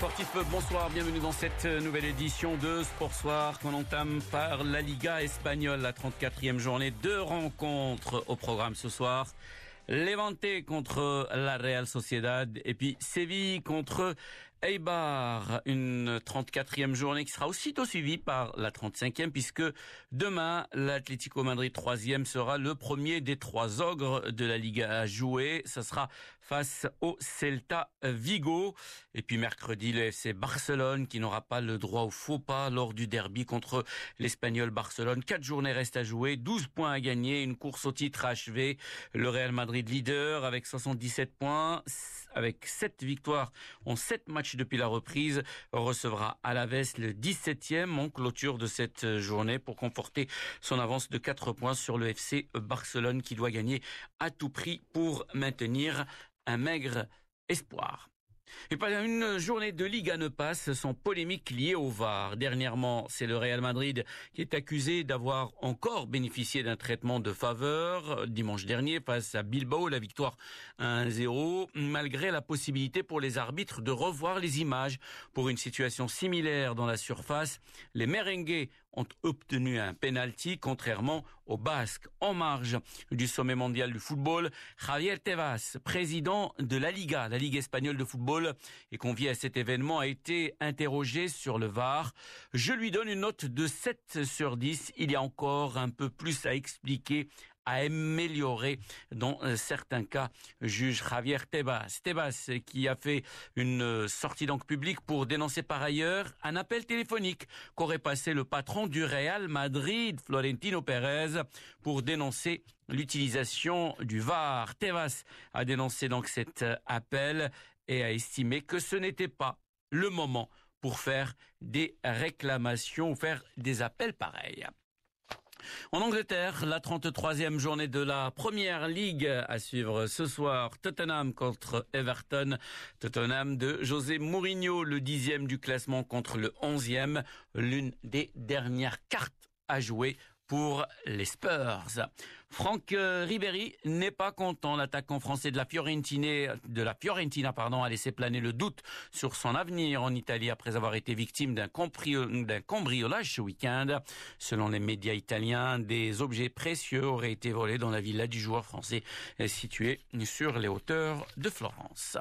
sportifs, bonsoir, bienvenue dans cette nouvelle édition de Sport Soir qu'on entame par la Liga espagnole, la 34e journée. Deux rencontres au programme ce soir. Levante contre la Real Sociedad et puis Séville contre Eibar, une 34e journée qui sera aussitôt suivie par la 35e puisque demain, l'Atlético Madrid 3e sera le premier des trois ogres de la Liga à jouer. Ce sera face au Celta Vigo. Et puis mercredi, le Barcelone qui n'aura pas le droit au faux pas lors du derby contre l'Espagnol Barcelone. Quatre journées restent à jouer, 12 points à gagner, une course au titre achevée. Le Real Madrid leader avec 77 points, avec 7 victoires en 7 matchs depuis la reprise recevra à la veste le 17e en clôture de cette journée pour conforter son avance de 4 points sur le FC Barcelone qui doit gagner à tout prix pour maintenir un maigre espoir. Et une journée de Liga ne passe sans polémique liée au VAR. Dernièrement, c'est le Real Madrid qui est accusé d'avoir encore bénéficié d'un traitement de faveur. Dimanche dernier, face à Bilbao, la victoire 1-0, malgré la possibilité pour les arbitres de revoir les images. Pour une situation similaire dans la surface, les merengues ont obtenu un penalty, contrairement aux Basques. En marge du sommet mondial du football, Javier Tebas, président de la Liga, la Ligue espagnole de football, et convié à cet événement, a été interrogé sur le VAR. Je lui donne une note de 7 sur 10. Il y a encore un peu plus à expliquer à améliorer dans euh, certains cas, juge Javier Tebas. Tebas qui a fait une euh, sortie donc publique pour dénoncer par ailleurs un appel téléphonique qu'aurait passé le patron du Real Madrid, Florentino Pérez, pour dénoncer l'utilisation du VAR. Tebas a dénoncé donc cet euh, appel et a estimé que ce n'était pas le moment pour faire des réclamations ou faire des appels pareils. En Angleterre, la 33e journée de la Première Ligue à suivre ce soir. Tottenham contre Everton. Tottenham de José Mourinho, le dixième du classement contre le onzième. L'une des dernières cartes à jouer pour les Spurs. Franck euh, Ribéry n'est pas content. L'attaquant français de la Fiorentina, pardon, a laissé planer le doute sur son avenir en Italie après avoir été victime d'un cambriolage ce week-end. Selon les médias italiens, des objets précieux auraient été volés dans la villa du joueur français située sur les hauteurs de Florence.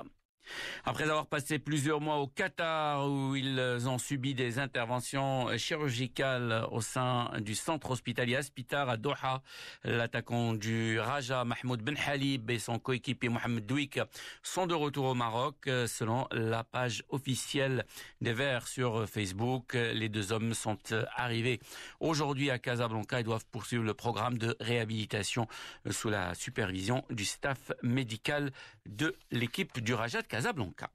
Après avoir passé plusieurs mois au Qatar où ils ont subi des interventions chirurgicales au sein du centre hospitalier Aspitar à Doha, l'attaquant du Raja Mahmoud Ben Halib et son coéquipier Mohamed Douik sont de retour au Maroc selon la page officielle des Verts sur Facebook. Les deux hommes sont arrivés aujourd'hui à Casablanca et doivent poursuivre le programme de réhabilitation sous la supervision du staff médical de l'équipe du Raja de Casablanca. Casablanca.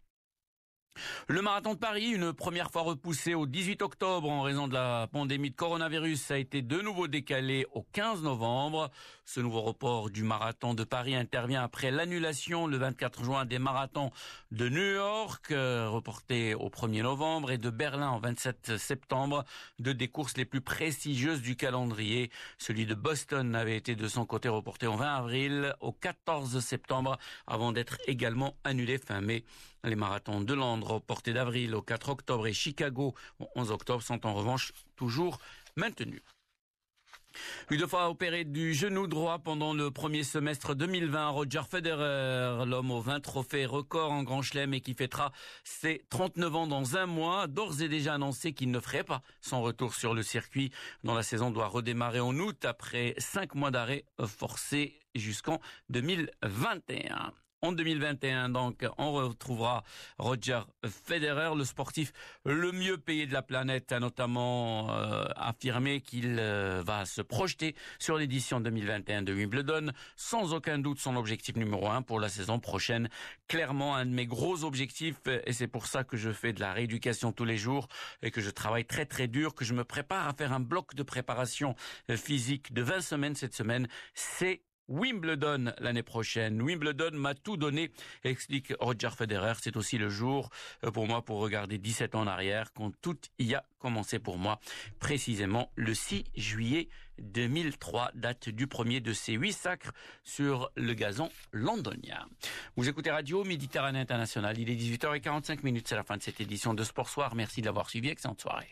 Le marathon de Paris, une première fois repoussé au 18 octobre en raison de la pandémie de coronavirus, a été de nouveau décalé au 15 novembre. Ce nouveau report du marathon de Paris intervient après l'annulation le 24 juin des marathons de New York, euh, reporté au 1er novembre, et de Berlin au 27 septembre, deux des courses les plus prestigieuses du calendrier. Celui de Boston avait été de son côté reporté au 20 avril, au 14 septembre, avant d'être également annulé fin mai. Les marathons de Londres reportés d'avril au 4 octobre et Chicago au 11 octobre sont en revanche toujours maintenus. Une fois opéré du genou droit pendant le premier semestre 2020, Roger Federer, l'homme aux 20 trophées records en Grand Chelem et qui fêtera ses 39 ans dans un mois, d'ores et déjà annoncé qu'il ne ferait pas son retour sur le circuit dont la saison doit redémarrer en août après cinq mois d'arrêt forcé jusqu'en 2021. En 2021, donc, on retrouvera Roger Federer, le sportif le mieux payé de la planète, a notamment euh, affirmé qu'il euh, va se projeter sur l'édition 2021 de Wimbledon. Sans aucun doute, son objectif numéro un pour la saison prochaine. Clairement, un de mes gros objectifs, et c'est pour ça que je fais de la rééducation tous les jours et que je travaille très très dur, que je me prépare à faire un bloc de préparation euh, physique de 20 semaines cette semaine, c'est Wimbledon l'année prochaine. Wimbledon m'a tout donné, explique Roger Federer. C'est aussi le jour euh, pour moi pour regarder 17 ans en arrière quand tout y a commencé pour moi. Précisément le 6 juillet 2003, date du premier de ces huit sacres sur le gazon londonien. Vous écoutez Radio Méditerranée Internationale. Il est 18h45 minutes. C'est la fin de cette édition de Sport Soir. Merci de l'avoir suivi. Excellente soirée.